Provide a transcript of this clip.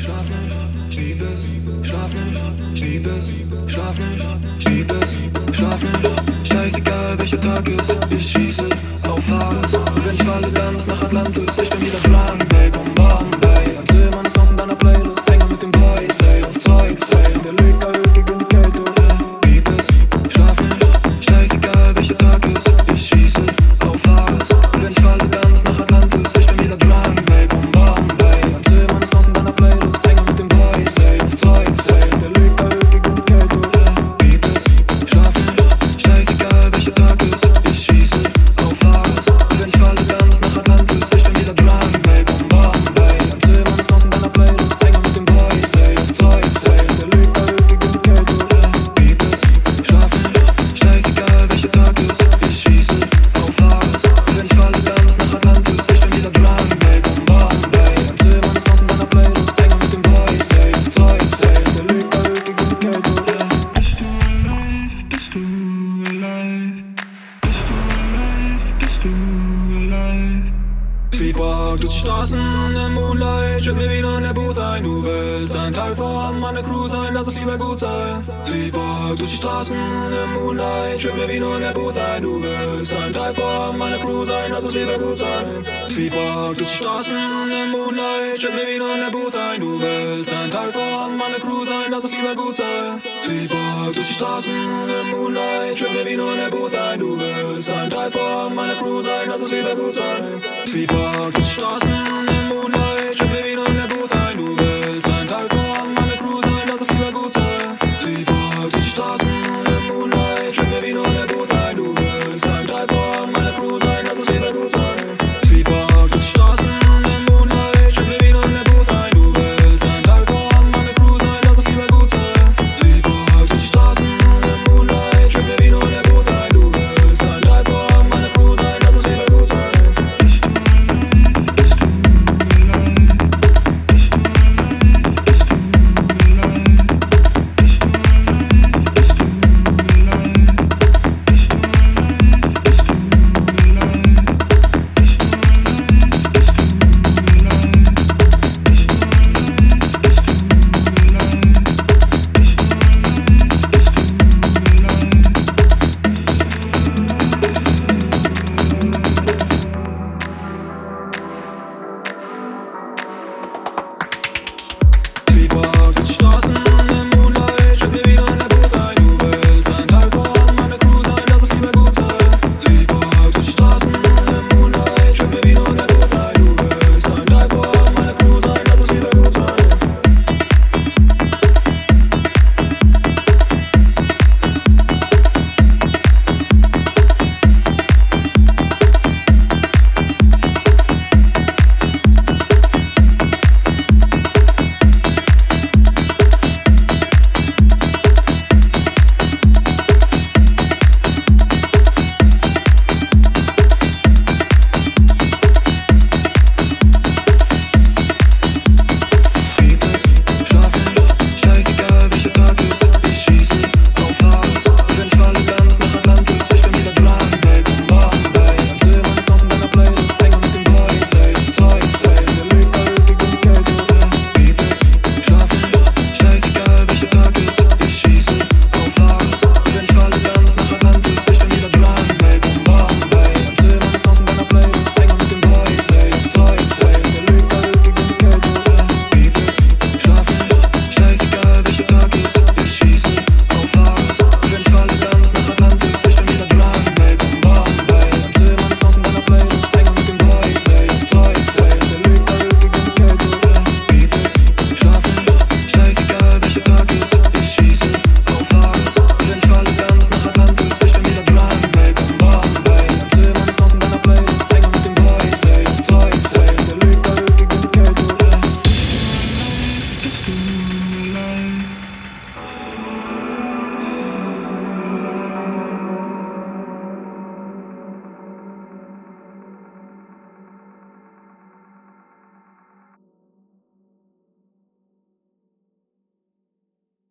schlaf nicht, ich liebe es, schlaf nicht, ich liebe es, schlaf nicht, ich liebe es, schlaf nicht, scheißegal welcher Tag ist, ich schieße. Straßen im Moonlight Schütt mir wieder in der Booth ein. Du willst ein Teil von meiner Crew sein Lass es lieber gut sein. Speedwalk durch die Straßen im Moonlight Schütt mir wieder in der Booth ein. Du willst ein Teil von meiner Crew sein Lass es lieber gut sein. Speedwalk durch die Straßen im Moonlight Schütt mir wieder in der Booth ein. Du willst ein Teil von meiner Crew sein Lass es lieber gut sein. Speedwalk durch die Straßen im Moonlight Schütt mir wieder in der Booth ein. Du willst ein Teil von meiner Crew sein Lass es lieber gut sein. Speedwalk durch die Straßen